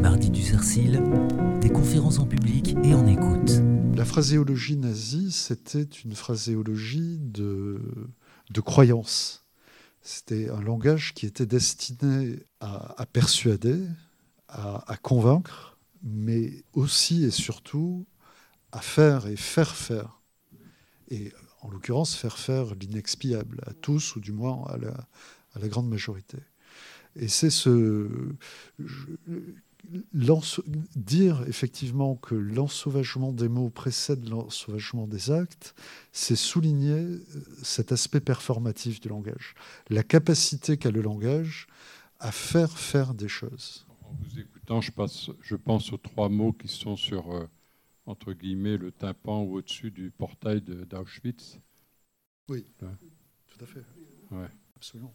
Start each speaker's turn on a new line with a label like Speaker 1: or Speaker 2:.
Speaker 1: mardis du Cercil, des conférences en public et en écoute.
Speaker 2: La phraséologie nazie, c'était une phraséologie de, de croyance. C'était un langage qui était destiné à, persuader, à, convaincre, mais aussi et surtout à faire et faire faire. Et en l'occurrence, faire faire l'inexpiable à tous, ou du moins à la, à la grande majorité. Et c'est ce. Dire effectivement que l'ensauvagement des mots précède l'ensauvagement des actes, c'est souligner euh, cet aspect performatif du langage, la capacité qu'a le langage à faire faire des choses.
Speaker 3: En vous écoutant, je, passe, je pense aux trois mots qui sont sur, euh, entre guillemets, le tympan ou au-dessus du portail d'Auschwitz.
Speaker 2: Oui, tout à fait.
Speaker 3: Ouais.
Speaker 2: Absolument.